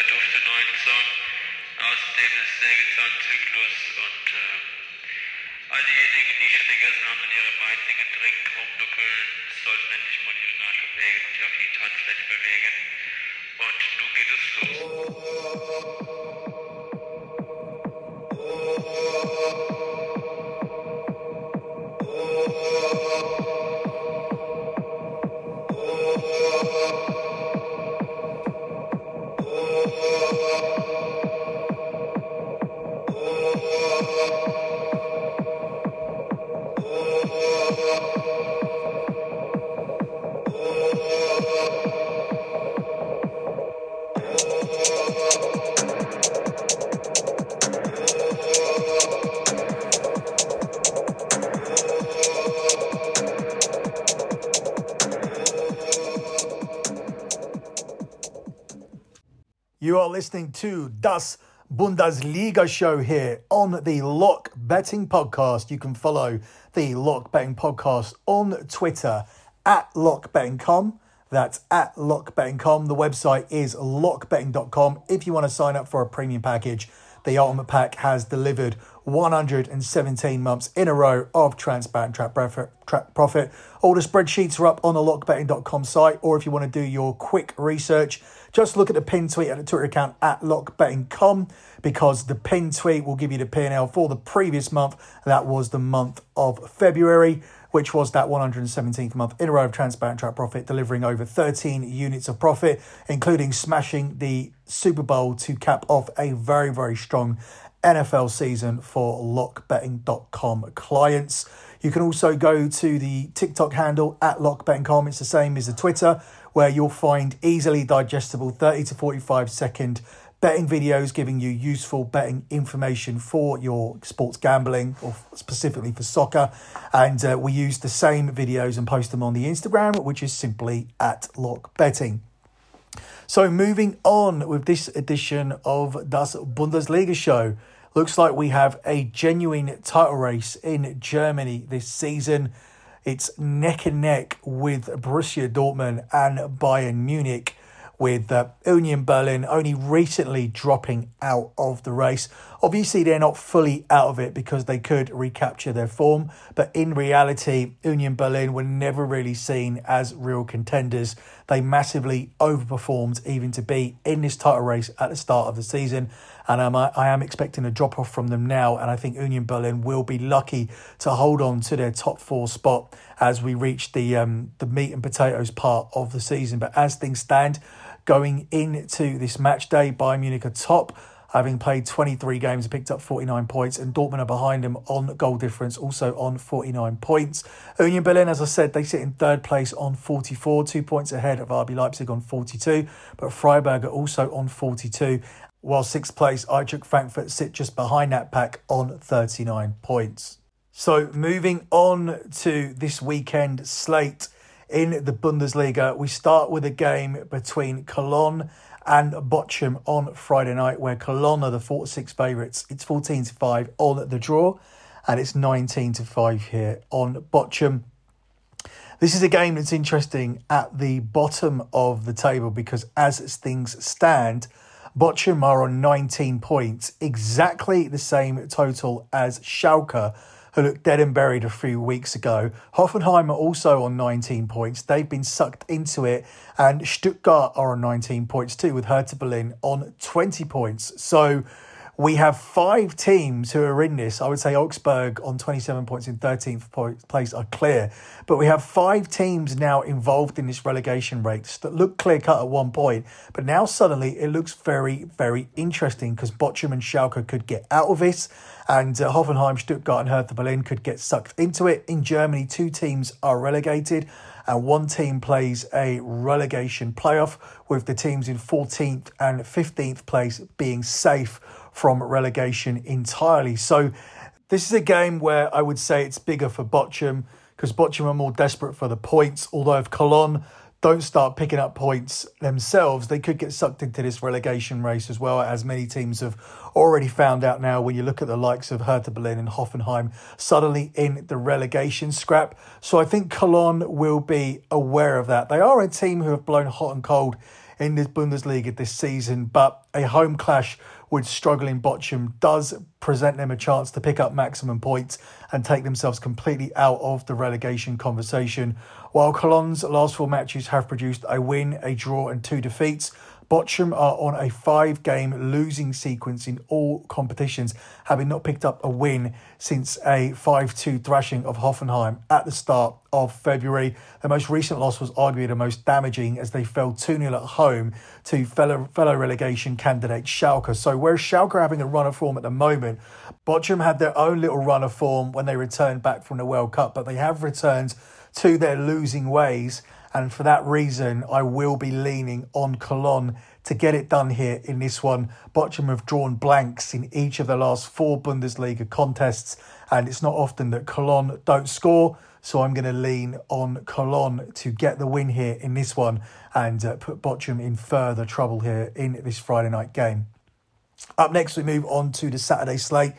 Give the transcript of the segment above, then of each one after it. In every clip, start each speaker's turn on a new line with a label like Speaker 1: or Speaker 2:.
Speaker 1: bei Dufte 19 aus dem Sägezahnzyklus und äh, all diejenigen, die schon gegessen haben und ihre weißen Getränke rumduckeln, sollten endlich mal ihre Nase bewegen und sich auf die Tanzfläche bewegen. Und nun geht es los.
Speaker 2: You are listening to Das Bundesliga show here on the Lock Betting Podcast. You can follow the Lock Betting Podcast on Twitter at lockbetting.com. That's at lockbetting.com. The website is lockbetting.com. If you want to sign up for a premium package, the Ultimate Pack has delivered 117 months in a row of transparent track profit. All the spreadsheets are up on the lockbetting.com site, or if you want to do your quick research, just look at the pin tweet at the Twitter account at lockbetting.com because the pin tweet will give you the P&L for the previous month. That was the month of February, which was that 117th month in a row of transparent track profit, delivering over 13 units of profit, including smashing the Super Bowl to cap off a very, very strong NFL season for lockbetting.com clients. You can also go to the TikTok handle at lockbetting.com. It's the same as the Twitter, where you'll find easily digestible 30 to 45 second betting videos giving you useful betting information for your sports gambling or specifically for soccer. And uh, we use the same videos and post them on the Instagram, which is simply at lockbetting. So, moving on with this edition of Das Bundesliga show, looks like we have a genuine title race in Germany this season. It's neck and neck with Borussia Dortmund and Bayern Munich, with uh, Union Berlin only recently dropping out of the race. Obviously, they're not fully out of it because they could recapture their form, but in reality, Union Berlin were never really seen as real contenders. They massively overperformed even to be in this title race at the start of the season. And I'm, I am expecting a drop off from them now. And I think Union Berlin will be lucky to hold on to their top four spot as we reach the, um, the meat and potatoes part of the season. But as things stand, going into this match day, Bayern Munich are top having played 23 games picked up 49 points, and Dortmund are behind them on goal difference, also on 49 points. Union Berlin, as I said, they sit in third place on 44, two points ahead of RB Leipzig on 42, but Freiburg are also on 42, while sixth place Eintracht Frankfurt sit just behind that pack on 39 points. So moving on to this weekend slate in the Bundesliga, we start with a game between Cologne and Bochum on Friday night, where Cologne are the 46 favourites. It's 14 to 5 on the draw, and it's 19 to 5 here on Bochum. This is a game that's interesting at the bottom of the table because as things stand, Bochum are on 19 points, exactly the same total as Schalke, who looked dead and buried a few weeks ago. Hoffenheim are also on 19 points. They've been sucked into it. And Stuttgart are on 19 points too, with Hertha Berlin on 20 points. So we have five teams who are in this. I would say Augsburg on 27 points in 13th place are clear. But we have five teams now involved in this relegation race that look clear cut at one point. But now suddenly it looks very, very interesting because Bochum and Schalke could get out of this. And uh, Hoffenheim, Stuttgart, and Hertha Berlin could get sucked into it. In Germany, two teams are relegated and one team plays a relegation playoff, with the teams in 14th and 15th place being safe from relegation entirely. So, this is a game where I would say it's bigger for Bochum because Bochum are more desperate for the points. Although, if Cologne don't start picking up points themselves, they could get sucked into this relegation race as well, as many teams have already found out now when you look at the likes of Hertha Berlin and Hoffenheim suddenly in the relegation scrap. So I think Cologne will be aware of that. They are a team who have blown hot and cold in the Bundesliga this season, but a home clash with struggling Bochum does present them a chance to pick up maximum points and take themselves completely out of the relegation conversation. While Cologne's last four matches have produced a win, a draw, and two defeats, Bochum are on a five game losing sequence in all competitions, having not picked up a win since a 5 2 thrashing of Hoffenheim at the start of February. The most recent loss was arguably the most damaging as they fell 2 0 at home to fellow, fellow relegation candidate Schalke. So, whereas Schalke are having a run of form at the moment, Bochum had their own little run of form when they returned back from the World Cup, but they have returned to their losing ways and for that reason, I will be leaning on Cologne to get it done here in this one. Bochum have drawn blanks in each of the last four Bundesliga contests, and it's not often that Cologne don't score. So I'm going to lean on Cologne to get the win here in this one and uh, put Bochum in further trouble here in this Friday night game. Up next, we move on to the Saturday slate,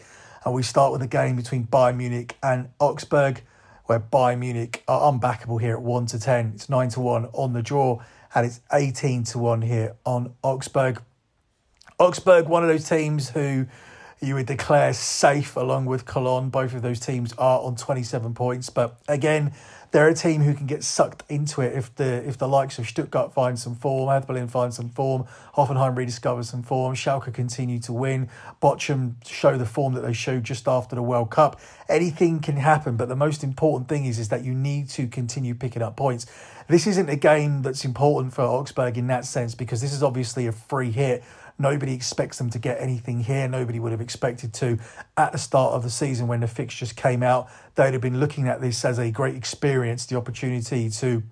Speaker 2: and we start with a game between Bayern Munich and Augsburg where Bayern Munich are unbackable here at 1 to 10. It's 9 to 1 on the draw, and it's 18 to 1 here on Augsburg. Augsburg, one of those teams who you would declare safe along with Cologne. Both of those teams are on 27 points, but again, they're a team who can get sucked into it if the if the likes of Stuttgart find some form, Hertha Berlin find some form, Hoffenheim rediscover some form, Schalke continue to win, Bochum show the form that they showed just after the World Cup. Anything can happen, but the most important thing is is that you need to continue picking up points. This isn't a game that's important for Augsburg in that sense because this is obviously a free hit Nobody expects them to get anything here. Nobody would have expected to at the start of the season when the fixtures came out. They'd have been looking at this as a great experience, the opportunity to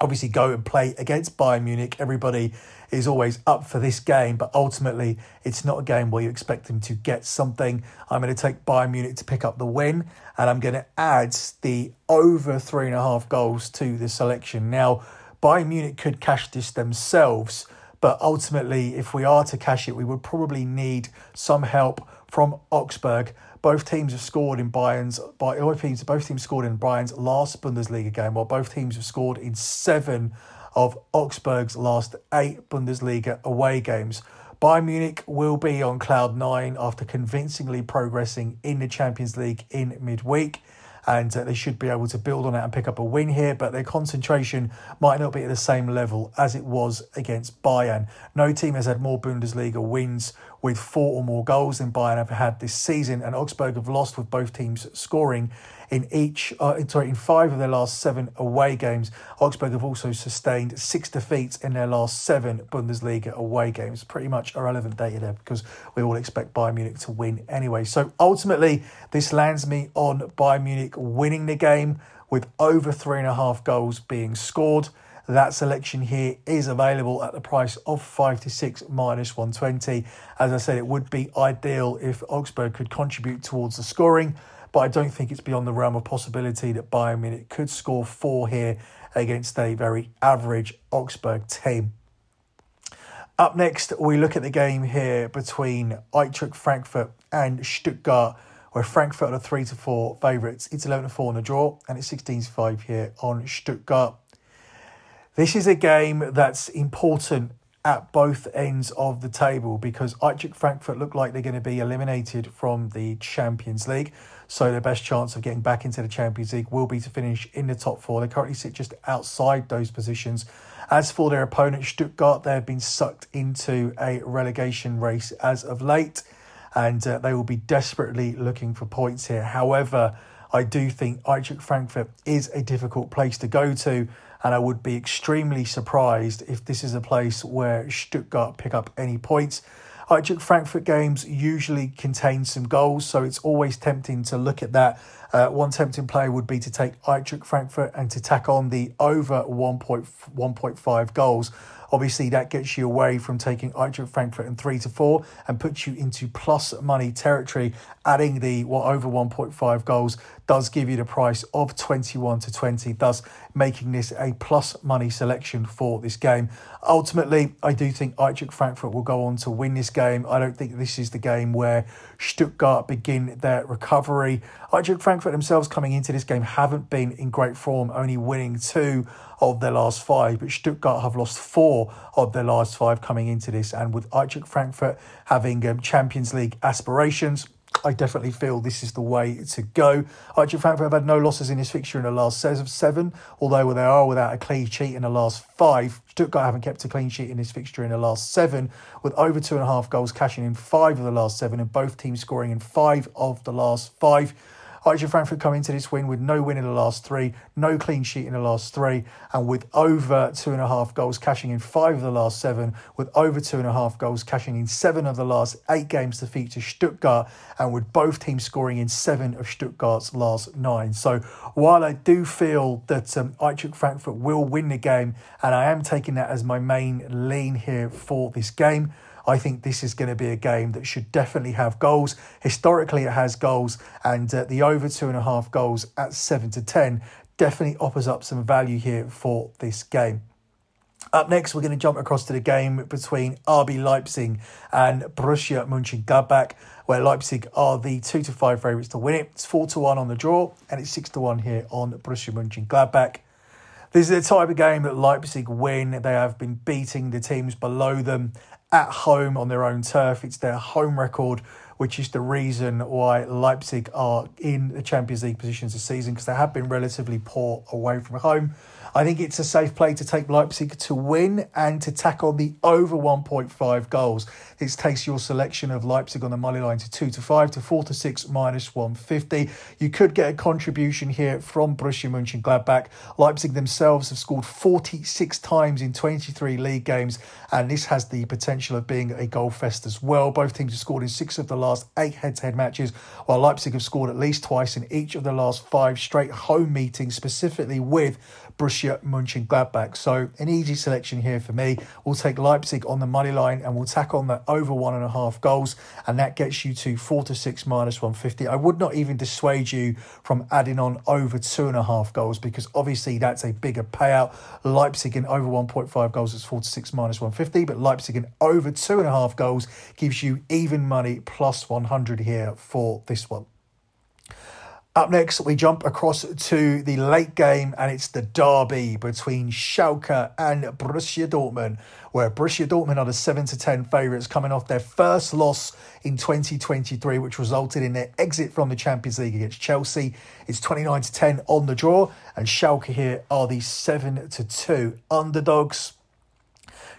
Speaker 2: obviously go and play against Bayern Munich. Everybody is always up for this game, but ultimately it's not a game where you expect them to get something. I'm going to take Bayern Munich to pick up the win, and I'm going to add the over three and a half goals to the selection. Now, Bayern Munich could cash this themselves but ultimately, if we are to cash it, we would probably need some help from Augsburg. Both teams have scored in Bayern's. Both teams, both teams scored in Bayern's last Bundesliga game, while both teams have scored in seven of Augsburg's last eight Bundesliga away games. Bayern Munich will be on cloud nine after convincingly progressing in the Champions League in midweek and uh, they should be able to build on it and pick up a win here. But their concentration might not be at the same level as it was against Bayern. No team has had more Bundesliga wins with four or more goals than Bayern have had this season, and Augsburg have lost with both teams scoring in each, uh, sorry, in five of their last seven away games. Augsburg have also sustained six defeats in their last seven Bundesliga away games. Pretty much irrelevant data there because we all expect Bayern Munich to win anyway. So ultimately, this lands me on Bayern Munich winning the game with over three and a half goals being scored. That selection here is available at the price of 5 to 6 minus 120. As I said, it would be ideal if Augsburg could contribute towards the scoring, but I don't think it's beyond the realm of possibility that Bayern Munich could score four here against a very average Augsburg team. Up next, we look at the game here between Eintracht Frankfurt and Stuttgart, where Frankfurt are 3 to 4 favourites. It's 11 to 4 in the draw, and it's 16 to 5 here on Stuttgart. This is a game that's important at both ends of the table because Eintracht Frankfurt look like they're going to be eliminated from the Champions League. So their best chance of getting back into the Champions League will be to finish in the top four. They currently sit just outside those positions. As for their opponent, Stuttgart, they have been sucked into a relegation race as of late, and uh, they will be desperately looking for points here. However, I do think Eintracht Frankfurt is a difficult place to go to and I would be extremely surprised if this is a place where Stuttgart pick up any points. Eintracht Frankfurt games usually contain some goals, so it's always tempting to look at that. Uh, one tempting play would be to take Eintracht Frankfurt and to tack on the over 1.1.5 goals. Obviously, that gets you away from taking Eintracht Frankfurt and three to four and puts you into plus money territory. Adding the what over 1.5 goals does give you the price of 21 to 20, thus making this a plus money selection for this game. Ultimately, I do think Eintracht Frankfurt will go on to win this game. I don't think this is the game where Stuttgart begin their recovery. Eintracht Frankfurt themselves coming into this game haven't been in great form, only winning two of their last five, but Stuttgart have lost four of their last five coming into this. And with Eintracht Frankfurt having um, Champions League aspirations, I definitely feel this is the way to go. Eintracht Frankfurt have had no losses in this fixture in the last seven, although they are without a clean sheet in the last five. Stuttgart haven't kept a clean sheet in this fixture in the last seven, with over two and a half goals cashing in five of the last seven, and both teams scoring in five of the last five. Eintracht Frankfurt come into this win with no win in the last three, no clean sheet in the last three, and with over two and a half goals cashing in five of the last seven, with over two and a half goals cashing in seven of the last eight games to feature Stuttgart, and with both teams scoring in seven of Stuttgart's last nine. So while I do feel that um, Eintracht Frankfurt will win the game, and I am taking that as my main lean here for this game, I think this is going to be a game that should definitely have goals. Historically, it has goals, and uh, the over two and a half goals at seven to ten definitely offers up some value here for this game. Up next, we're going to jump across to the game between RB Leipzig and Borussia Mönchengladbach, where Leipzig are the two to five favourites to win it. It's four to one on the draw, and it's six to one here on Borussia Mönchengladbach. This is the type of game that Leipzig win. They have been beating the teams below them at home on their own turf. It's their home record, which is the reason why Leipzig are in the Champions League positions this season because they have been relatively poor away from home. I think it's a safe play to take Leipzig to win and to tackle the over 1.5 goals. This takes your selection of Leipzig on the money line to 2 to 5 to 4 to 6 minus 150. You could get a contribution here from Borussia Mönchengladbach. Leipzig themselves have scored 46 times in 23 league games, and this has the potential of being a goal fest as well. Both teams have scored in six of the last eight head to head matches, while Leipzig have scored at least twice in each of the last five straight home meetings, specifically with Borussia Mönchengladbach. So an easy selection here for me. We'll take Leipzig on the money line and we'll tack on the over one and a half goals, and that gets you to four to six minus 150. I would not even dissuade you from adding on over two and a half goals because obviously that's a bigger payout. Leipzig in over 1.5 goals is four to six minus 150, but Leipzig in over two and a half goals gives you even money plus 100 here for this one. Up next, we jump across to the late game, and it's the derby between Schalke and Borussia Dortmund, where Borussia Dortmund are the 7 to 10 favourites coming off their first loss in 2023, which resulted in their exit from the Champions League against Chelsea. It's 29 to 10 on the draw, and Schalke here are the 7 to 2 underdogs.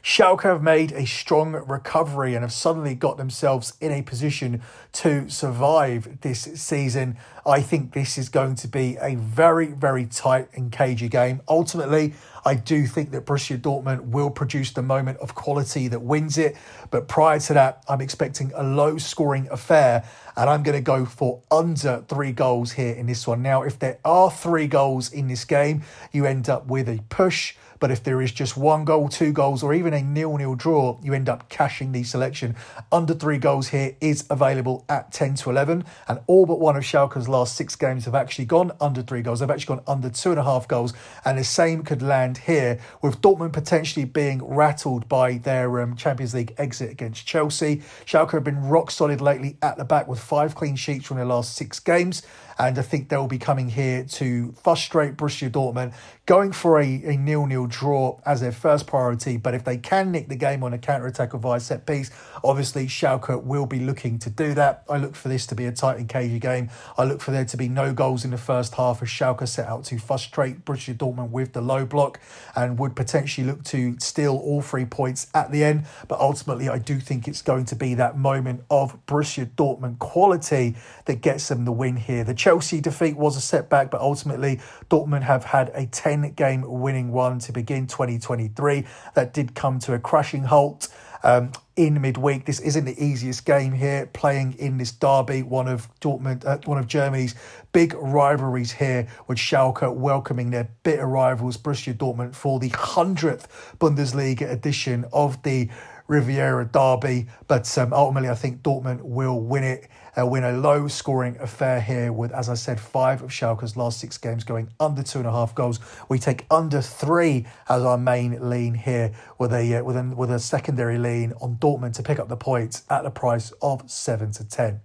Speaker 2: Schalke have made a strong recovery and have suddenly got themselves in a position to survive this season. I think this is going to be a very, very tight and cagey game. Ultimately, I do think that Borussia Dortmund will produce the moment of quality that wins it. But prior to that, I'm expecting a low scoring affair and I'm going to go for under three goals here in this one. Now, if there are three goals in this game, you end up with a push. But if there is just one goal, two goals, or even a nil-nil draw, you end up cashing the selection. Under three goals here is available at 10 to 11. And all but one of Schalke's last six games have actually gone under three goals. They've actually gone under two and a half goals. And the same could land here with Dortmund potentially being rattled by their um, Champions League exit against Chelsea. Schalke have been rock solid lately at the back with five clean sheets from their last six games. And I think they'll be coming here to frustrate Borussia Dortmund, going for a, a nil-nil draw as their first priority. But if they can nick the game on a counter-attack or via set piece, obviously Schalke will be looking to do that. I look for this to be a tight and cagey game. I look for there to be no goals in the first half as Schalke set out to frustrate Borussia Dortmund with the low block and would potentially look to steal all three points at the end. But ultimately, I do think it's going to be that moment of Borussia Dortmund quality that gets them the win here. The Chelsea defeat was a setback, but ultimately, Dortmund have had a 10 game winning run to begin 2023. That did come to a crashing halt. Um, in midweek. This isn't the easiest game here. Playing in this derby, one of Dortmund, uh, one of Germany's big rivalries here, with Schalke welcoming their bitter rivals Borussia Dortmund for the hundredth Bundesliga edition of the Revier Derby. But um, ultimately, I think Dortmund will win it uh, win a low scoring affair here with, as I said, five of Schalke's last six games going under two and a half goals. We take under three as our main lean here with a, uh, with a, with a secondary lean on Dortmund to pick up the points at the price of seven to 10.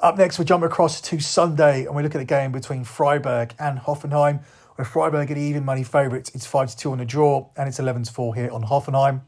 Speaker 2: Up next, we jump across to Sunday and we look at the game between Freiburg and Hoffenheim where Freiburg are even money favourites. It's 5 to 2 on the draw, and it's 11 to 4 here on Hoffenheim.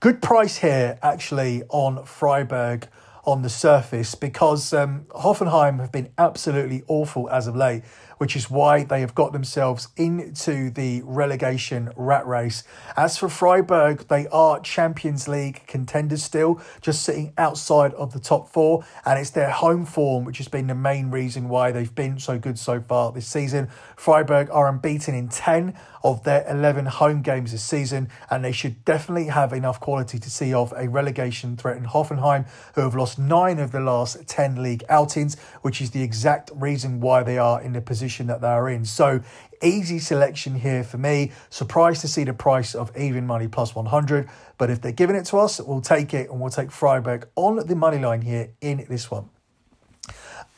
Speaker 2: Good price here, actually, on Freiburg on the surface because um, Hoffenheim have been absolutely awful as of late which is why they have got themselves into the relegation rat race. As for Freiburg, they are Champions League contenders still, just sitting outside of the top four, and it's their home form which has been the main reason why they've been so good so far this season. Freiburg are unbeaten in 10 of their 11 home games this season, and they should definitely have enough quality to see off a relegation threat in Hoffenheim, who have lost nine of the last 10 league outings, which is the exact reason why they are in the position that they are in. So, easy selection here for me. Surprised to see the price of even money plus 100, but if they're giving it to us, we'll take it and we'll take Freiburg on the money line here in this one.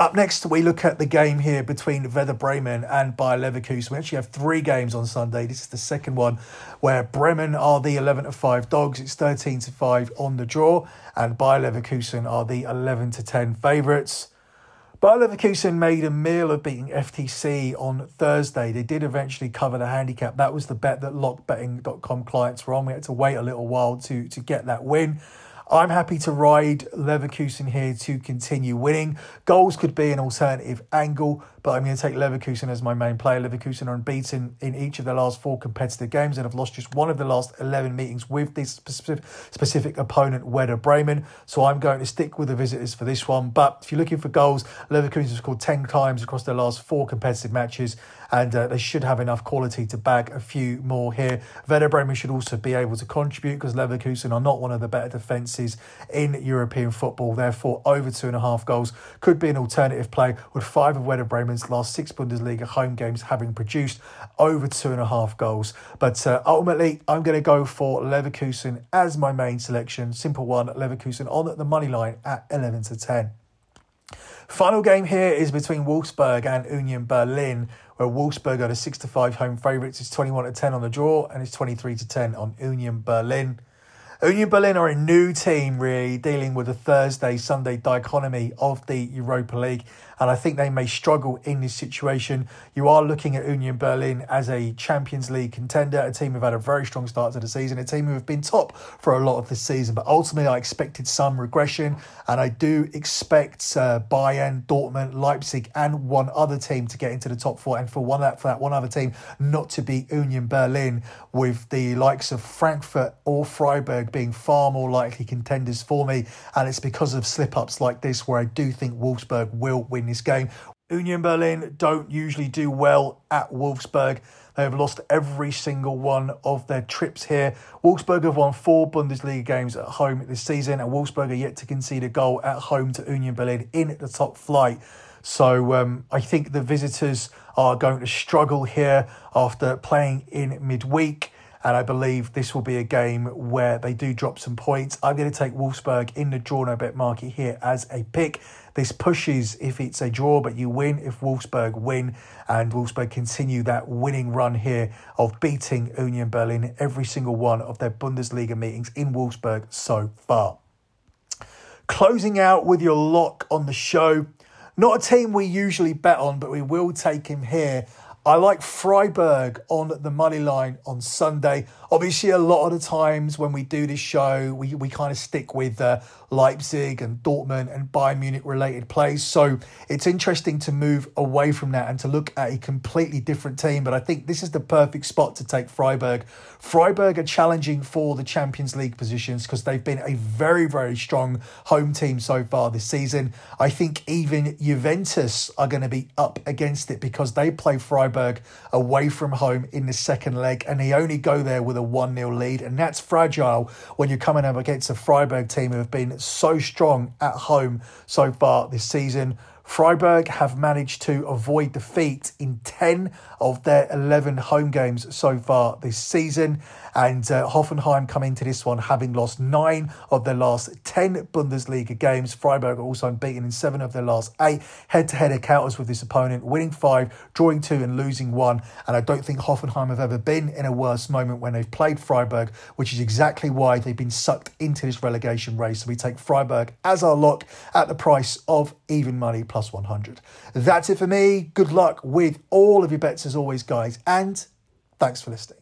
Speaker 2: Up next, we look at the game here between Werder Bremen and Bayer Leverkusen. We actually have three games on Sunday. This is the second one where Bremen are the 11 to 5 dogs. It's 13 to 5 on the draw, and Bayer Leverkusen are the 11 to 10 favourites. Bayer Leverkusen made a meal of beating FTC on Thursday. They did eventually cover the handicap. That was the bet that lockbetting.com clients were on. We had to wait a little while to, to get that win. I'm happy to ride Leverkusen here to continue winning. Goals could be an alternative angle, but I'm going to take Leverkusen as my main player. Leverkusen are unbeaten in each of the last four competitive games and have lost just one of the last 11 meetings with this specific, specific opponent, Werder Bremen. So I'm going to stick with the visitors for this one. But if you're looking for goals, Leverkusen have scored 10 times across their last four competitive matches, and uh, they should have enough quality to bag a few more here. Werder Bremen should also be able to contribute because Leverkusen are not one of the better defences in European football. Therefore, over two and a half goals could be an alternative play with five of Werder Bremen Bremen's last six Bundesliga home games having produced over two and a half goals. But uh, ultimately, I'm going to go for Leverkusen as my main selection. Simple one, Leverkusen on the money line at 11 to 10. Final game here is between Wolfsburg and Union Berlin, where Wolfsburg are the 6 to 5 home favourites. It's 21 to 10 on the draw and it's 23 to 10 on Union Berlin. Union Berlin are a new team, really, dealing with the Thursday Sunday dichotomy of the Europa League and I think they may struggle in this situation. You are looking at Union Berlin as a Champions League contender, a team who've had a very strong start to the season, a team who have been top for a lot of the season. But ultimately, I expected some regression, and I do expect uh, Bayern, Dortmund, Leipzig, and one other team to get into the top four, and for one that for that one other team not to be Union Berlin, with the likes of Frankfurt or Freiburg being far more likely contenders for me. And it's because of slip ups like this where I do think Wolfsburg will win this game. Union Berlin don't usually do well at Wolfsburg. They have lost every single one of their trips here. Wolfsburg have won four Bundesliga games at home this season, and Wolfsburg are yet to concede a goal at home to Union Berlin in the top flight. So um, I think the visitors are going to struggle here after playing in midweek. And I believe this will be a game where they do drop some points. I'm going to take Wolfsburg in the draw no bet market here as a pick. This pushes if it's a draw, but you win if Wolfsburg win, and Wolfsburg continue that winning run here of beating Union Berlin every single one of their Bundesliga meetings in Wolfsburg so far. Closing out with your lock on the show. Not a team we usually bet on, but we will take him here. I like Freiburg on the money line on Sunday. Obviously, a lot of the times when we do this show, we, we kind of stick with uh, Leipzig and Dortmund and Bayern Munich related plays. So it's interesting to move away from that and to look at a completely different team. But I think this is the perfect spot to take Freiburg. Freiburg are challenging for the Champions League positions because they've been a very, very strong home team so far this season. I think even Juventus are going to be up against it because they play Freiburg away from home in the second leg and they only go there with a 1 0 lead. And that's fragile when you're coming up against a Freiburg team who have been so strong at home so far this season. Freiburg have managed to avoid defeat in 10 of their 11 home games so far this season. And uh, Hoffenheim come into this one having lost nine of their last 10 Bundesliga games. Freiburg are also unbeaten in seven of their last eight head to head encounters with this opponent, winning five, drawing two, and losing one. And I don't think Hoffenheim have ever been in a worse moment when they've played Freiburg, which is exactly why they've been sucked into this relegation race. So we take Freiburg as our lock at the price of even money plus 100. That's it for me. Good luck with all of your bets as always, guys, and thanks for listening.